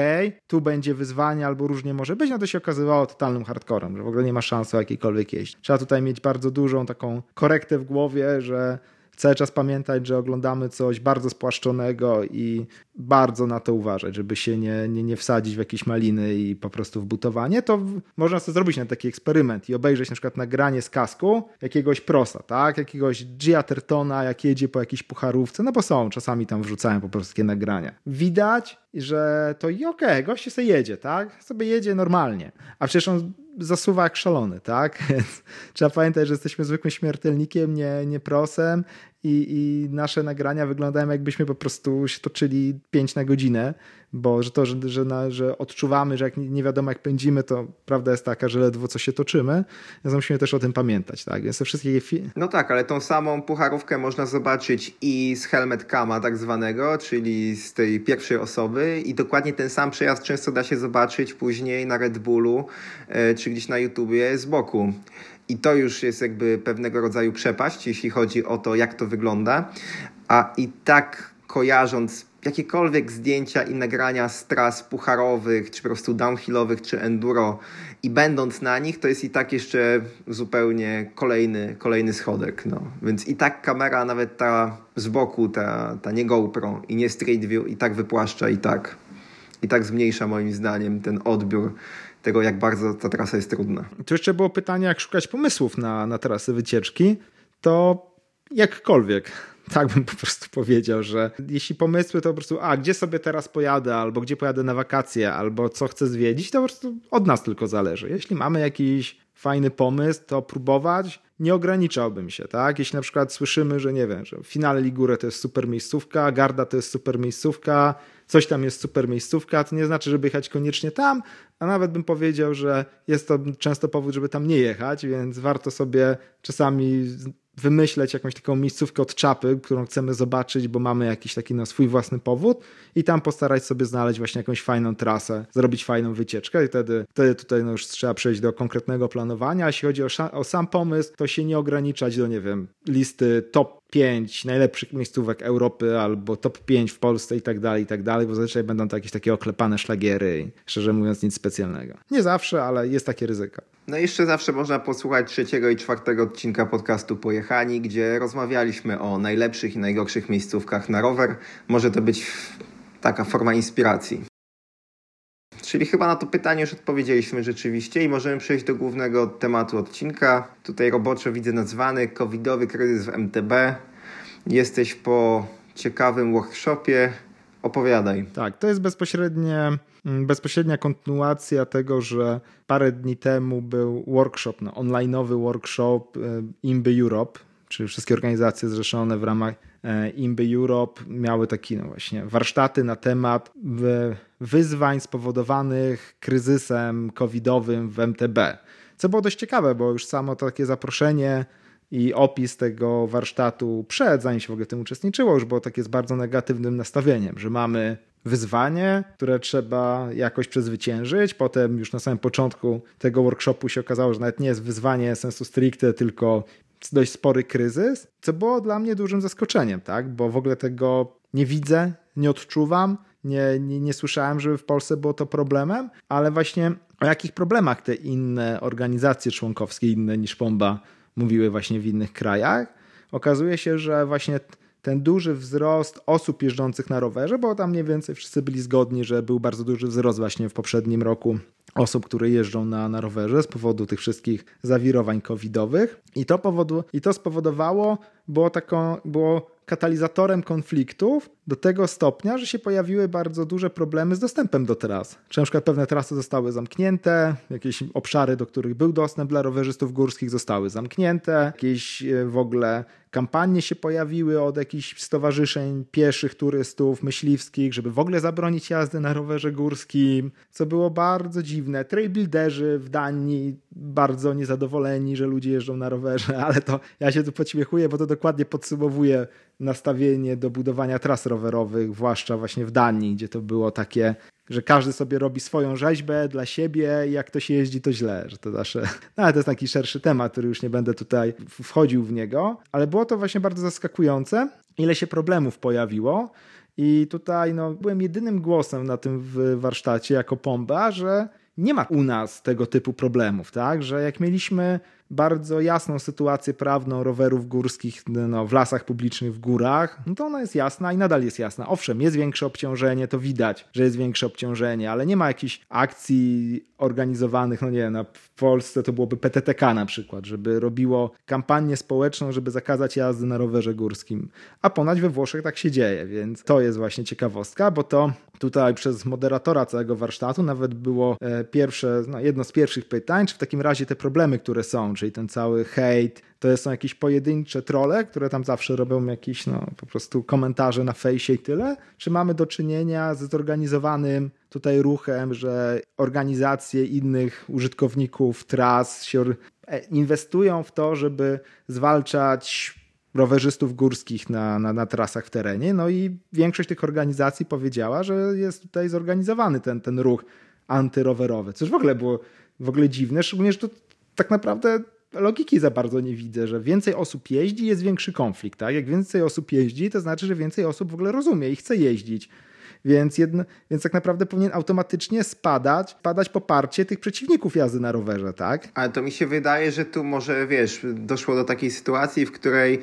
tu będzie wyzwanie albo różnie może być, no to się okazywało totalnym hardcorem, że w ogóle nie ma szans o jakiejkolwiek jeść. Trzeba tutaj mieć bardzo dużą taką korektę w głowie, że cały czas pamiętać, że oglądamy coś bardzo spłaszczonego i bardzo na to uważać, żeby się nie, nie, nie wsadzić w jakieś maliny i po prostu w butowanie, to można sobie zrobić na taki eksperyment i obejrzeć na przykład nagranie z kasku jakiegoś prosa, tak? Jakiegoś Gia Tertona, jak jedzie po jakiejś pucharówce, no bo są, czasami tam wrzucają po prostu takie nagrania. Widać, że to i okej, okay, goście sobie jedzie, tak? Sobie jedzie normalnie, a przecież on zasuwa jak szalony, tak? Trzeba pamiętać, że jesteśmy zwykłym śmiertelnikiem, nie, nie prosem i, i nasze nagrania wyglądają jakbyśmy po prostu się toczyli 5 na godzinę, bo że to, że, że, na, że odczuwamy, że jak nie wiadomo jak pędzimy, to prawda jest taka, że ledwo co się toczymy, więc musimy też o tym pamiętać, tak? Więc te wszystkie... No tak, ale tą samą pucharówkę można zobaczyć i z helmet cama tak zwanego, czyli z tej pierwszej osoby i dokładnie ten sam przejazd często da się zobaczyć później na Red Bullu e, czy gdzieś na YouTubie z boku. I to już jest jakby pewnego rodzaju przepaść, jeśli chodzi o to, jak to wygląda. A i tak kojarząc jakiekolwiek zdjęcia i nagrania z tras pucharowych, czy po prostu downhillowych, czy enduro i będąc na nich, to jest i tak jeszcze zupełnie kolejny, kolejny schodek. No. Więc i tak kamera, nawet ta z boku, ta, ta nie GoPro i nie Street View, i tak wypłaszcza, i tak, i tak zmniejsza moim zdaniem ten odbiór tego, jak bardzo ta trasa jest trudna. Tu jeszcze było pytanie, jak szukać pomysłów na, na trasy wycieczki. To jakkolwiek tak bym po prostu powiedział, że jeśli pomysły to po prostu, a gdzie sobie teraz pojadę, albo gdzie pojadę na wakacje, albo co chcę zwiedzić, to po prostu od nas tylko zależy. Jeśli mamy jakiś fajny pomysł, to próbować. Nie ograniczałbym się, tak? Jeśli na przykład słyszymy, że nie wiem, że finale Ligure to jest super miejscówka, Garda to jest super miejscówka, coś tam jest super miejscówka, to nie znaczy, żeby jechać koniecznie tam, a nawet bym powiedział, że jest to często powód, żeby tam nie jechać, więc warto sobie czasami wymyśleć jakąś taką miejscówkę od czapy, którą chcemy zobaczyć, bo mamy jakiś taki na swój własny powód i tam postarać sobie znaleźć właśnie jakąś fajną trasę, zrobić fajną wycieczkę i wtedy, wtedy tutaj no już trzeba przejść do konkretnego planowania. A jeśli chodzi o, o sam pomysł, to się nie ograniczać do, nie wiem, listy top 5 najlepszych miejscówek Europy albo top 5 w Polsce i tak dalej, i tak dalej, bo zazwyczaj będą to jakieś takie oklepane szlagiery szczerze mówiąc nic specjalnego. Nie zawsze, ale jest takie ryzyko. No i jeszcze zawsze można posłuchać trzeciego i czwartego odcinka podcastu Pojechani, gdzie rozmawialiśmy o najlepszych i najgorszych miejscówkach na rower. Może to być taka forma inspiracji. Czyli chyba na to pytanie już odpowiedzieliśmy rzeczywiście i możemy przejść do głównego tematu odcinka. Tutaj roboczo widzę nazwany covidowy kryzys w MTB. Jesteś po ciekawym workshopie. Opowiadaj. Tak, to jest bezpośrednie, mm, bezpośrednia kontynuacja tego, że parę dni temu był workshop, no, onlineowy workshop e, IMBY Europe, czyli wszystkie organizacje zrzeszone w ramach e, IMBY Europe miały takie no właśnie warsztaty na temat wyzwań spowodowanych kryzysem covidowym w MTB. Co było dość ciekawe, bo już samo takie zaproszenie i opis tego warsztatu przed, zanim się w ogóle w tym uczestniczyło, już było takie z bardzo negatywnym nastawieniem, że mamy wyzwanie, które trzeba jakoś przezwyciężyć. Potem już na samym początku tego workshopu się okazało, że nawet nie jest wyzwanie sensu stricte, tylko dość spory kryzys, co było dla mnie dużym zaskoczeniem, tak? bo w ogóle tego nie widzę, nie odczuwam. Nie, nie, nie słyszałem, żeby w Polsce było to problemem, ale właśnie o jakich problemach te inne organizacje członkowskie, inne niż Pomba, mówiły właśnie w innych krajach. Okazuje się, że właśnie ten duży wzrost osób jeżdżących na rowerze, bo tam mniej więcej wszyscy byli zgodni, że był bardzo duży wzrost właśnie w poprzednim roku osób, które jeżdżą na, na rowerze z powodu tych wszystkich zawirowań covidowych. I to, powodu, i to spowodowało, było, taką, było katalizatorem konfliktów do tego stopnia, że się pojawiły bardzo duże problemy z dostępem do tras. Czy na przykład pewne trasy zostały zamknięte, jakieś obszary, do których był dostęp dla rowerzystów górskich zostały zamknięte, jakieś e, w ogóle kampanie się pojawiły od jakichś stowarzyszeń pieszych, turystów, myśliwskich, żeby w ogóle zabronić jazdy na rowerze górskim, co było bardzo dziwne. Trailbuilderzy w Danii bardzo niezadowoleni, że ludzie jeżdżą na rowerze, ale to ja się tu podśmiechuję, bo to dokładnie podsumowuje nastawienie do budowania tras rowerowych, zwłaszcza właśnie w Danii, gdzie to było takie, że każdy sobie robi swoją rzeźbę dla siebie i jak to się jeździ, to źle. Że to, nasze... no, ale to jest taki szerszy temat, który już nie będę tutaj wchodził w niego, ale było to właśnie bardzo zaskakujące, ile się problemów pojawiło. I tutaj no, byłem jedynym głosem na tym warsztacie jako Pomba, że nie ma u nas tego typu problemów, tak? Że jak mieliśmy bardzo jasną sytuację prawną rowerów górskich no, w lasach publicznych w górach, no to ona jest jasna i nadal jest jasna. Owszem, jest większe obciążenie, to widać, że jest większe obciążenie, ale nie ma jakichś akcji organizowanych, no nie, na, w Polsce to byłoby PTTK na przykład, żeby robiło kampanię społeczną, żeby zakazać jazdy na rowerze górskim. A ponoć we Włoszech tak się dzieje, więc to jest właśnie ciekawostka, bo to tutaj przez moderatora całego warsztatu nawet było e, pierwsze, no, jedno z pierwszych pytań, czy w takim razie te problemy, które są, czyli ten cały hejt, to są jakieś pojedyncze trole, które tam zawsze robią jakieś no, po prostu komentarze na fejsie i tyle? Czy mamy do czynienia z zorganizowanym tutaj ruchem, że organizacje innych użytkowników tras się e, inwestują w to, żeby zwalczać rowerzystów górskich na, na, na trasach w terenie. No i większość tych organizacji powiedziała, że jest tutaj zorganizowany ten, ten ruch antyrowerowy. Coś w ogóle było w ogóle dziwne, szczególnie, że to tak naprawdę logiki za bardzo nie widzę, że więcej osób jeździ, jest większy konflikt. Tak? Jak więcej osób jeździ, to znaczy, że więcej osób w ogóle rozumie i chce jeździć. Więc, jedno, więc tak naprawdę powinien automatycznie spadać, spadać poparcie tych przeciwników jazdy na rowerze, tak? Ale to mi się wydaje, że tu może, wiesz, doszło do takiej sytuacji, w której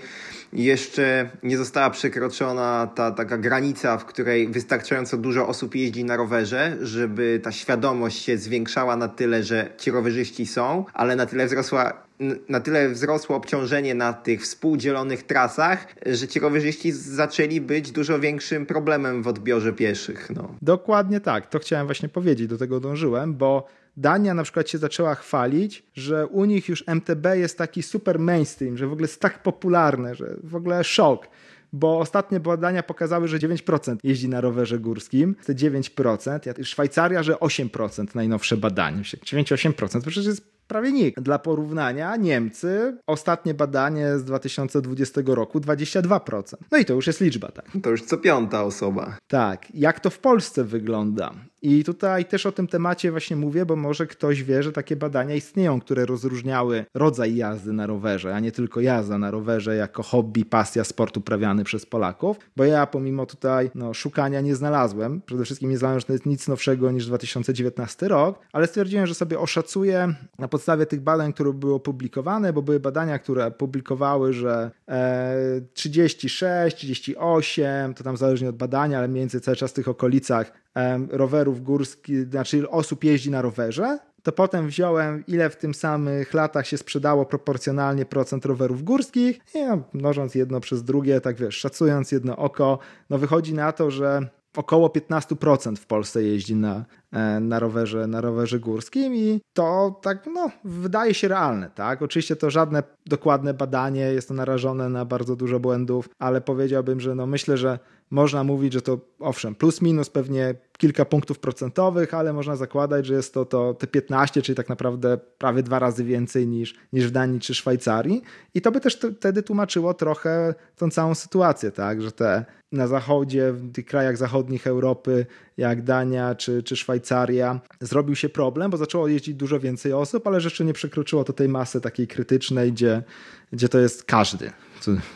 jeszcze nie została przekroczona ta taka granica, w której wystarczająco dużo osób jeździ na rowerze, żeby ta świadomość się zwiększała na tyle, że ci rowerzyści są, ale na tyle wzrosła na tyle wzrosło obciążenie na tych współdzielonych trasach, że ci rowerzyści zaczęli być dużo większym problemem w odbiorze pieszych. No. Dokładnie tak, to chciałem właśnie powiedzieć, do tego dążyłem, bo Dania na przykład się zaczęła chwalić, że u nich już MTB jest taki super mainstream, że w ogóle jest tak popularne, że w ogóle szok bo ostatnie badania pokazały, że 9% jeździ na rowerze górskim, te 9%, Szwajcaria, że 8% najnowsze badanie, 9-8%, to przecież jest prawie nikt. Dla porównania Niemcy, ostatnie badanie z 2020 roku 22%. No i to już jest liczba, tak. To już co piąta osoba. Tak. Jak to w Polsce wygląda? I tutaj też o tym temacie właśnie mówię, bo może ktoś wie, że takie badania istnieją, które rozróżniały rodzaj jazdy na rowerze, a nie tylko jazda na rowerze jako hobby, pasja, sport uprawiany przez Polaków, bo ja pomimo tutaj no, szukania nie znalazłem, przede wszystkim nie znalazłem, że to jest nic nowszego niż 2019 rok, ale stwierdziłem, że sobie oszacuję na podstawie tych badań, które były opublikowane, bo były badania, które publikowały, że e, 36, 38, to tam zależnie od badania, ale mniej więcej cały czas w tych okolicach rowerów górskich, znaczy osób jeździ na rowerze, to potem wziąłem, ile w tym samych latach się sprzedało proporcjonalnie procent rowerów górskich. I no, mnożąc jedno przez drugie, tak wiesz, szacując jedno oko, no wychodzi na to, że około 15% w Polsce jeździ na, na, rowerze, na rowerze górskim i to tak no, wydaje się realne. Tak? Oczywiście to żadne dokładne badanie, jest to narażone na bardzo dużo błędów, ale powiedziałbym, że no myślę, że można mówić, że to owszem, plus minus pewnie kilka punktów procentowych, ale można zakładać, że jest to, to te 15, czyli tak naprawdę prawie dwa razy więcej niż, niż w Danii czy Szwajcarii. I to by też wtedy tłumaczyło trochę tą całą sytuację, tak, że te na zachodzie, w tych krajach zachodnich Europy, jak Dania czy, czy Szwajcaria, zrobił się problem, bo zaczęło jeździć dużo więcej osób, ale jeszcze nie przekroczyło to tej masy takiej krytycznej, gdzie, gdzie to jest każdy,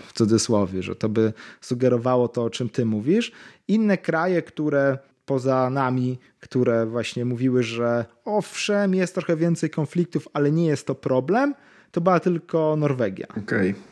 w cudzysłowie, że to by sugerowało to, o czym ty mówisz. Inne kraje, które poza nami, które właśnie mówiły, że owszem, jest trochę więcej konfliktów, ale nie jest to problem, to była tylko Norwegia. Okej. Okay.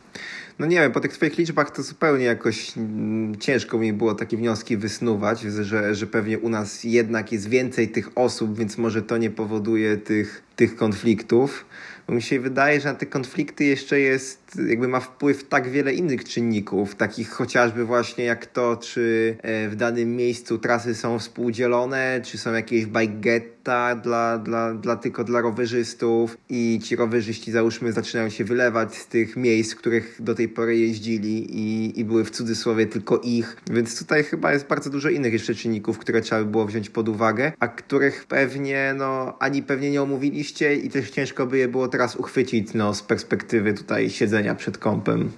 No nie wiem, po tych twoich liczbach to zupełnie jakoś mm, ciężko mi było takie wnioski wysnuwać, że, że pewnie u nas jednak jest więcej tych osób, więc może to nie powoduje tych, tych konfliktów. Bo mi się wydaje, że na te konflikty jeszcze jest, jakby ma wpływ tak wiele innych czynników, takich chociażby właśnie jak to, czy e, w danym miejscu trasy są współdzielone, czy są jakieś bike getta dla, dla, dla tylko dla rowerzystów i ci rowerzyści załóżmy zaczynają się wylewać z tych miejsc, w których do tej pory jeździli i, i były w cudzysłowie tylko ich, więc tutaj chyba jest bardzo dużo innych jeszcze czynników, które trzeba by było wziąć pod uwagę, a których pewnie, no, ani pewnie nie omówiliście i też ciężko by je było teraz uchwycić, no, z perspektywy tutaj siedzenia przed kąpem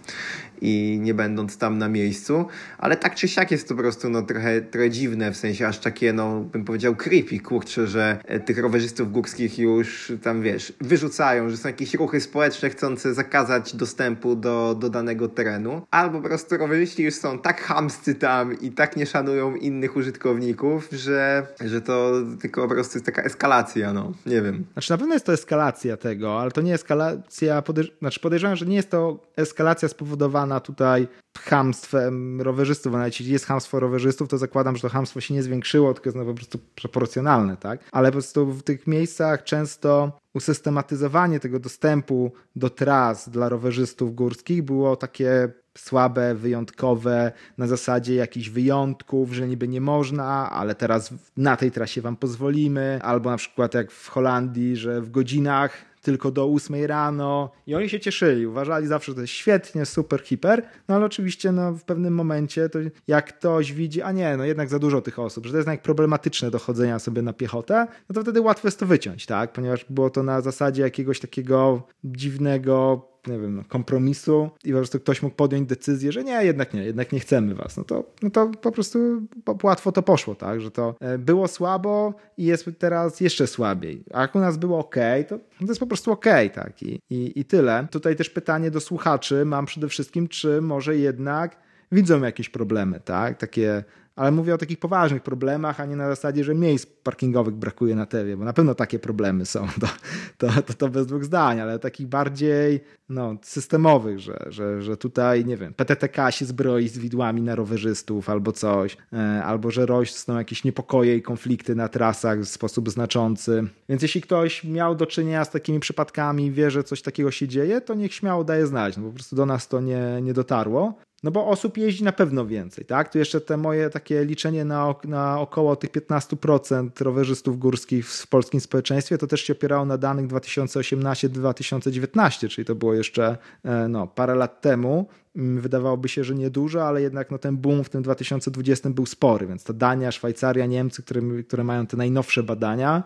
i nie będąc tam na miejscu, ale tak czy siak jest to po prostu no, trochę, trochę dziwne, w sensie aż takie, no bym powiedział creepy, kurczę, że e, tych rowerzystów górskich już tam, wiesz, wyrzucają, że są jakieś ruchy społeczne chcące zakazać dostępu do, do danego terenu, albo po prostu rowerzyści już są tak hamscy tam i tak nie szanują innych użytkowników, że, że to tylko po prostu jest taka eskalacja, no, nie wiem. Znaczy na pewno jest to eskalacja tego, ale to nie eskalacja, podejrz znaczy podejrzewam, że nie jest to eskalacja spowodowana tutaj hamstwem rowerzystów, nawet jeśli jest hamstwo rowerzystów, to zakładam, że to hamstwo się nie zwiększyło, tylko jest no po prostu proporcjonalne, tak? Ale po prostu w tych miejscach często usystematyzowanie tego dostępu do tras dla rowerzystów górskich było takie słabe, wyjątkowe, na zasadzie jakichś wyjątków, że niby nie można, ale teraz na tej trasie wam pozwolimy, albo na przykład jak w Holandii, że w godzinach tylko do 8 rano. I oni się cieszyli, uważali zawsze, że to jest świetnie, super, hiper, no ale oczywiście no, w pewnym momencie to jak ktoś widzi, a nie, no jednak za dużo tych osób, że to jest jednak problematyczne do chodzenia sobie na piechotę, no to wtedy łatwo jest to wyciąć, tak, ponieważ było to na zasadzie jakiegoś takiego dziwnego nie wiem, kompromisu i po prostu ktoś mógł podjąć decyzję, że nie, jednak nie, jednak nie chcemy was, no to, no to po prostu łatwo to poszło, tak, że to e, było słabo i jest teraz jeszcze słabiej. A jak u nas było ok, to, to jest po prostu ok, tak, I, i, i tyle. Tutaj też pytanie do słuchaczy mam przede wszystkim, czy może jednak widzą jakieś problemy, tak, takie ale mówię o takich poważnych problemach, a nie na zasadzie, że miejsc parkingowych brakuje na tewie, bo na pewno takie problemy są, to, to, to, to bez dwóch zdań, ale takich bardziej no, systemowych, że, że, że tutaj, nie wiem, PTTK się zbroi z widłami na rowerzystów albo coś, e, albo że rosną jakieś niepokoje i konflikty na trasach w sposób znaczący. Więc jeśli ktoś miał do czynienia z takimi przypadkami wie, że coś takiego się dzieje, to niech śmiało daje znać, no po prostu do nas to nie, nie dotarło. No bo osób jeździ na pewno więcej, tak? Tu jeszcze te moje takie liczenie na, na około tych 15% rowerzystów górskich w polskim społeczeństwie, to też się opierało na danych 2018-2019, czyli to było jeszcze e, no, parę lat temu. Mm, wydawałoby się, że niedużo, ale jednak no, ten boom w tym 2020 był spory, więc to Dania, Szwajcaria, Niemcy, które, które mają te najnowsze badania,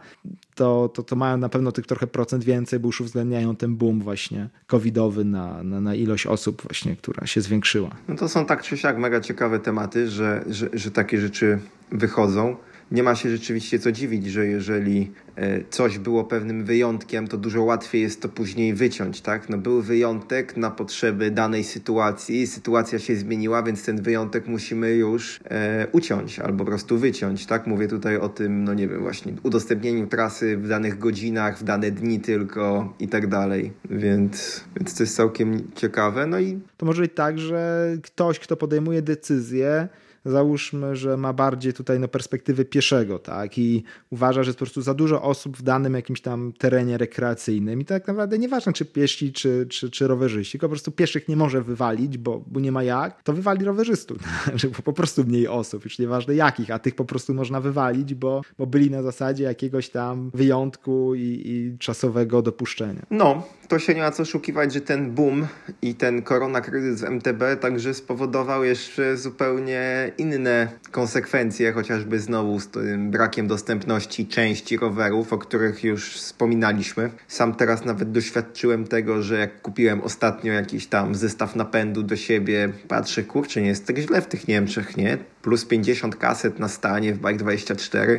to, to, to mają na pewno tych trochę procent więcej, bo już uwzględniają ten boom właśnie covidowy na, na, na ilość osób właśnie, która się zwiększyła. No to są tak czy siak mega ciekawe tematy, że, że, że takie rzeczy wychodzą nie ma się rzeczywiście co dziwić, że jeżeli e, coś było pewnym wyjątkiem, to dużo łatwiej jest to później wyciąć, tak? No był wyjątek na potrzeby danej sytuacji, sytuacja się zmieniła, więc ten wyjątek musimy już e, uciąć albo po prostu wyciąć, tak? Mówię tutaj o tym, no nie wiem, właśnie udostępnieniu trasy w danych godzinach, w dane dni tylko i tak dalej, więc, więc to jest całkiem ciekawe, no i... To może być tak, że ktoś, kto podejmuje decyzję, załóżmy, że ma bardziej tutaj no, perspektywy pieszego, tak, i uważa, że jest po prostu za dużo osób w danym jakimś tam terenie rekreacyjnym. I tak naprawdę nieważne, czy piesi, czy, czy, czy rowerzyści, po prostu pieszych nie może wywalić, bo, bo nie ma jak, to wywali rowerzystów, że po prostu mniej osób, już nieważne jakich, a tych po prostu można wywalić, bo, bo byli na zasadzie jakiegoś tam wyjątku i, i czasowego dopuszczenia. No, to się nie ma co oszukiwać, że ten boom i ten korona kryzys w MTB także spowodował jeszcze zupełnie inne konsekwencje, chociażby znowu z tym brakiem dostępności części rowerów, o których już wspominaliśmy. Sam teraz nawet doświadczyłem tego, że jak kupiłem ostatnio jakiś tam zestaw napędu do siebie, patrzę, kurczę, nie jest tak źle w tych Niemczech, nie? Plus 50 kaset na stanie w Bike24.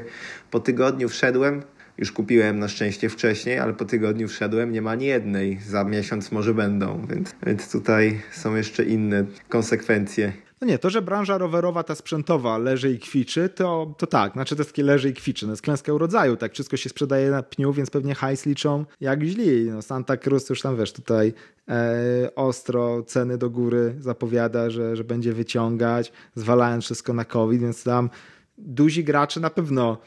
Po tygodniu wszedłem, już kupiłem na szczęście wcześniej, ale po tygodniu wszedłem, nie ma ani jednej. Za miesiąc może będą, więc, więc tutaj są jeszcze inne konsekwencje. No nie, to, że branża rowerowa, ta sprzętowa leży i kwiczy, to, to tak, znaczy to jest takie leży i kwiczy, no jest klęska urodzaju, tak, wszystko się sprzedaje na pniu, więc pewnie hajs liczą jak źli. No Santa Cruz już tam, wiesz, tutaj e, ostro ceny do góry zapowiada, że, że będzie wyciągać, zwalając wszystko na COVID, więc tam duzi gracze na pewno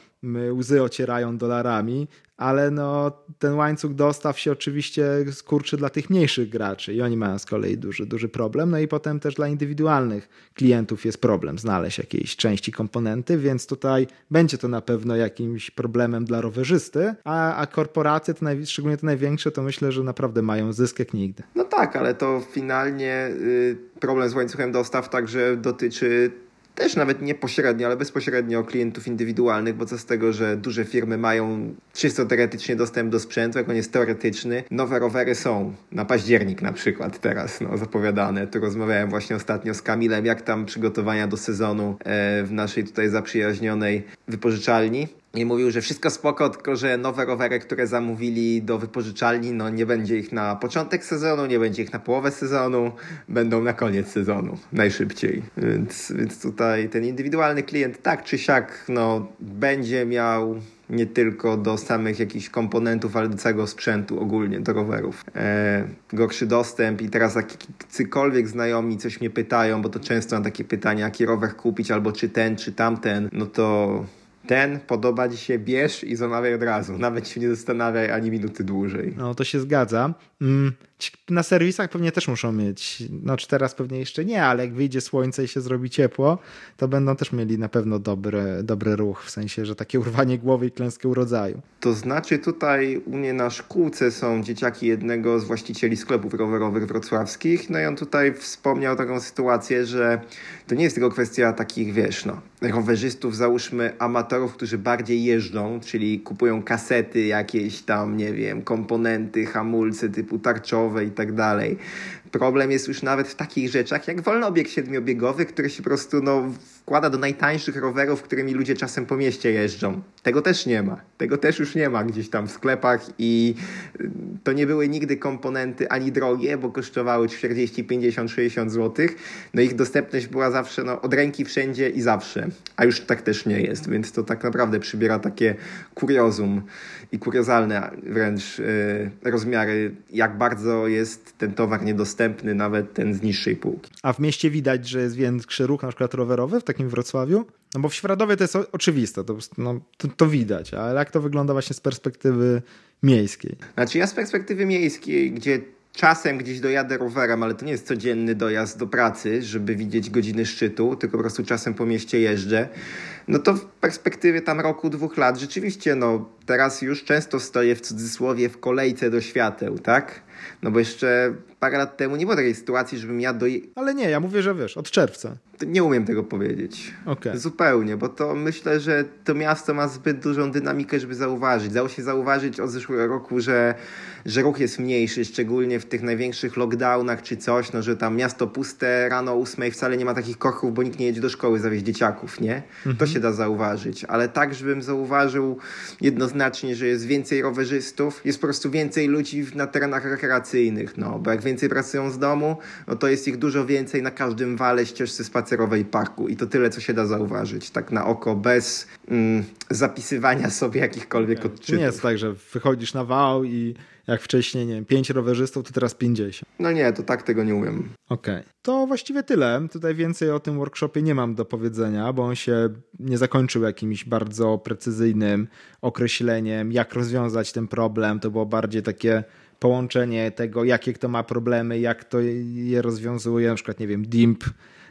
łzy ocierają dolarami, ale no, ten łańcuch dostaw się oczywiście skurczy dla tych mniejszych graczy i oni mają z kolei duży, duży problem. No i potem też dla indywidualnych klientów jest problem znaleźć jakieś części, komponenty, więc tutaj będzie to na pewno jakimś problemem dla rowerzysty, a, a korporacje, to naj, szczególnie te największe, to myślę, że naprawdę mają zysk jak nigdy. No tak, ale to finalnie y, problem z łańcuchem dostaw także dotyczy też nawet nie pośrednio, ale bezpośrednio klientów indywidualnych, bo co z tego, że duże firmy mają czysto teoretycznie dostęp do sprzętu, jak on jest teoretyczny. Nowe rowery są na październik na przykład teraz no, zapowiadane. Tu rozmawiałem właśnie ostatnio z Kamilem, jak tam przygotowania do sezonu e, w naszej tutaj zaprzyjaźnionej wypożyczalni. I mówił, że wszystko spoko, tylko że nowe rowery, które zamówili do wypożyczalni, no nie będzie ich na początek sezonu, nie będzie ich na połowę sezonu, będą na koniec sezonu, najszybciej. Więc, więc tutaj ten indywidualny klient tak czy siak no, będzie miał nie tylko do samych jakichś komponentów, ale do całego sprzętu ogólnie, do rowerów. E, gorszy dostęp i teraz jakiekolwiek znajomi coś mnie pytają, bo to często mam takie pytania, jaki rower kupić, albo czy ten, czy tamten, no to ten podoba ci się, bierz i zamawiaj od razu. Nawet się nie zastanawiaj ani minuty dłużej. No to się zgadza. Mm, na serwisach pewnie też muszą mieć, no czy teraz pewnie jeszcze nie, ale jak wyjdzie słońce i się zrobi ciepło, to będą też mieli na pewno dobry, dobry ruch, w sensie, że takie urwanie głowy i klęskę urodzaju. To znaczy tutaj u mnie na szkółce są dzieciaki jednego z właścicieli sklepów rowerowych wrocławskich, no i on tutaj wspomniał taką sytuację, że to nie jest tylko kwestia takich, wiesz, no, rowerzystów, załóżmy amatorów, którzy bardziej jeżdżą, czyli kupują kasety, jakieś tam, nie wiem, komponenty, hamulce typu tarczowe, i tak dalej. Problem jest już nawet w takich rzeczach jak wolnobieg siedmiobiegowy, który się po prostu no, wkłada do najtańszych rowerów, którymi ludzie czasem po mieście jeżdżą. Tego też nie ma. Tego też już nie ma gdzieś tam w sklepach i y, to nie były nigdy komponenty ani drogie, bo kosztowały 40, 50, 60 zł. No ich dostępność była zawsze no, od ręki wszędzie i zawsze. A już tak też nie jest, więc to tak naprawdę przybiera takie kuriozum i kuriozalne wręcz yy, rozmiary, jak bardzo jest ten towar niedostępny, nawet ten z niższej półki. A w mieście widać, że jest większy ruch na przykład rowerowy w takim Wrocławiu? No bo w Świeradowie to jest oczywiste, to, no, to, to widać, ale jak to wygląda właśnie z perspektywy miejskiej? Znaczy ja z perspektywy miejskiej, gdzie czasem gdzieś dojadę rowerem, ale to nie jest codzienny dojazd do pracy, żeby widzieć godziny szczytu, tylko po prostu czasem po mieście jeżdżę, no to w perspektywie tam roku, dwóch lat rzeczywiście, no teraz już często stoję w cudzysłowie w kolejce do świateł, tak? No bo jeszcze parę lat temu nie było takiej sytuacji, żebym ja do... Ale nie, ja mówię, że wiesz, od czerwca. Nie umiem tego powiedzieć. Okay. Zupełnie, bo to myślę, że to miasto ma zbyt dużą dynamikę, żeby zauważyć. Dało się zauważyć od zeszłego roku, że, że ruch jest mniejszy, szczególnie w tych największych lockdownach czy coś, no że tam miasto puste rano o ósmej wcale nie ma takich korków, bo nikt nie jedzie do szkoły zawieźć dzieciaków, nie? Mhm. To się da zauważyć, ale tak, żebym zauważył jednoznacznie, że jest więcej rowerzystów, jest po prostu więcej ludzi na terenach rekreacyjnych, no, bo jak więcej pracują z domu, no to jest ich dużo więcej na każdym wale, ścieżce spacerowej parku i to tyle, co się da zauważyć, tak na oko, bez mm, zapisywania sobie jakichkolwiek odczytów. Nie jest tak, że wychodzisz na wał i jak wcześniej, nie wiem, 5 rowerzystów, to teraz 50. No nie, to tak tego nie umiem. Okej. Okay. To właściwie tyle. Tutaj więcej o tym workshopie nie mam do powiedzenia, bo on się nie zakończył jakimś bardzo precyzyjnym określeniem, jak rozwiązać ten problem. To było bardziej takie połączenie tego, jakie kto ma problemy, jak to je rozwiązuje. Na przykład, nie wiem, DIMP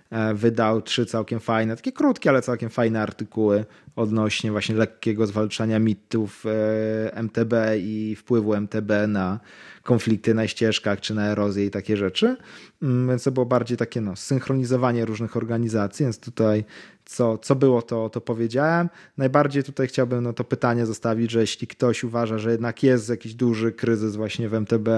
e, wydał trzy całkiem fajne, takie krótkie, ale całkiem fajne artykuły odnośnie właśnie lekkiego zwalczania mitów e, MTB i wpływu MTB na konflikty na ścieżkach czy na erozję i takie rzeczy. Mm, więc to było bardziej takie no, synchronizowanie różnych organizacji, więc tutaj co, co było, to, to powiedziałem. Najbardziej tutaj chciałbym no, to pytanie zostawić, że jeśli ktoś uważa, że jednak jest jakiś duży kryzys właśnie w MTB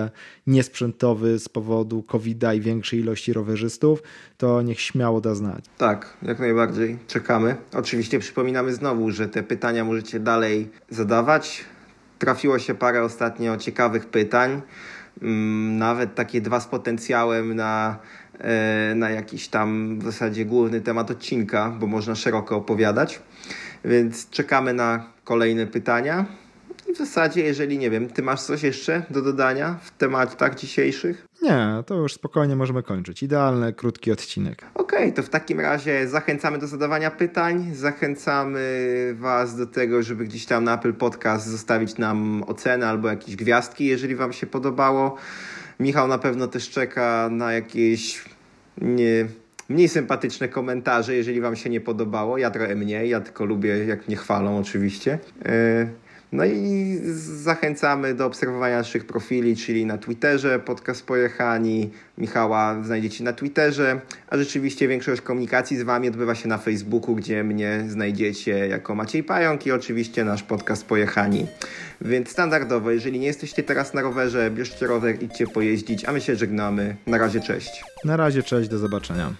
niesprzętowy z powodu covid i większej ilości rowerzystów, to niech śmiało da znać. Tak, jak najbardziej. Czekamy. Oczywiście przypominamy znowu, że te pytania możecie dalej zadawać. Trafiło się parę ostatnio ciekawych pytań. Mm, nawet takie dwa z potencjałem na na jakiś tam w zasadzie główny temat odcinka, bo można szeroko opowiadać. Więc czekamy na kolejne pytania. I w zasadzie, jeżeli nie wiem, ty masz coś jeszcze do dodania w tematach dzisiejszych? Nie, to już spokojnie możemy kończyć. Idealny, krótki odcinek. Okej, okay, to w takim razie zachęcamy do zadawania pytań. Zachęcamy Was do tego, żeby gdzieś tam na Apple Podcast zostawić nam ocenę albo jakieś gwiazdki, jeżeli Wam się podobało. Michał na pewno też czeka na jakieś nie, mniej sympatyczne komentarze, jeżeli Wam się nie podobało. Ja trochę mniej, ja tylko lubię, jak mnie chwalą, oczywiście. E, no i zachęcamy do obserwowania naszych profili, czyli na Twitterze podcast Pojechani. Michała znajdziecie na Twitterze, a rzeczywiście większość komunikacji z Wami odbywa się na Facebooku, gdzie mnie znajdziecie jako Maciej Pająk i oczywiście nasz podcast Pojechani. Więc standardowo, jeżeli nie jesteście teraz na rowerze, bierzcie rower, idźcie pojeździć, a my się żegnamy. Na razie, cześć. Na razie, cześć, do zobaczenia.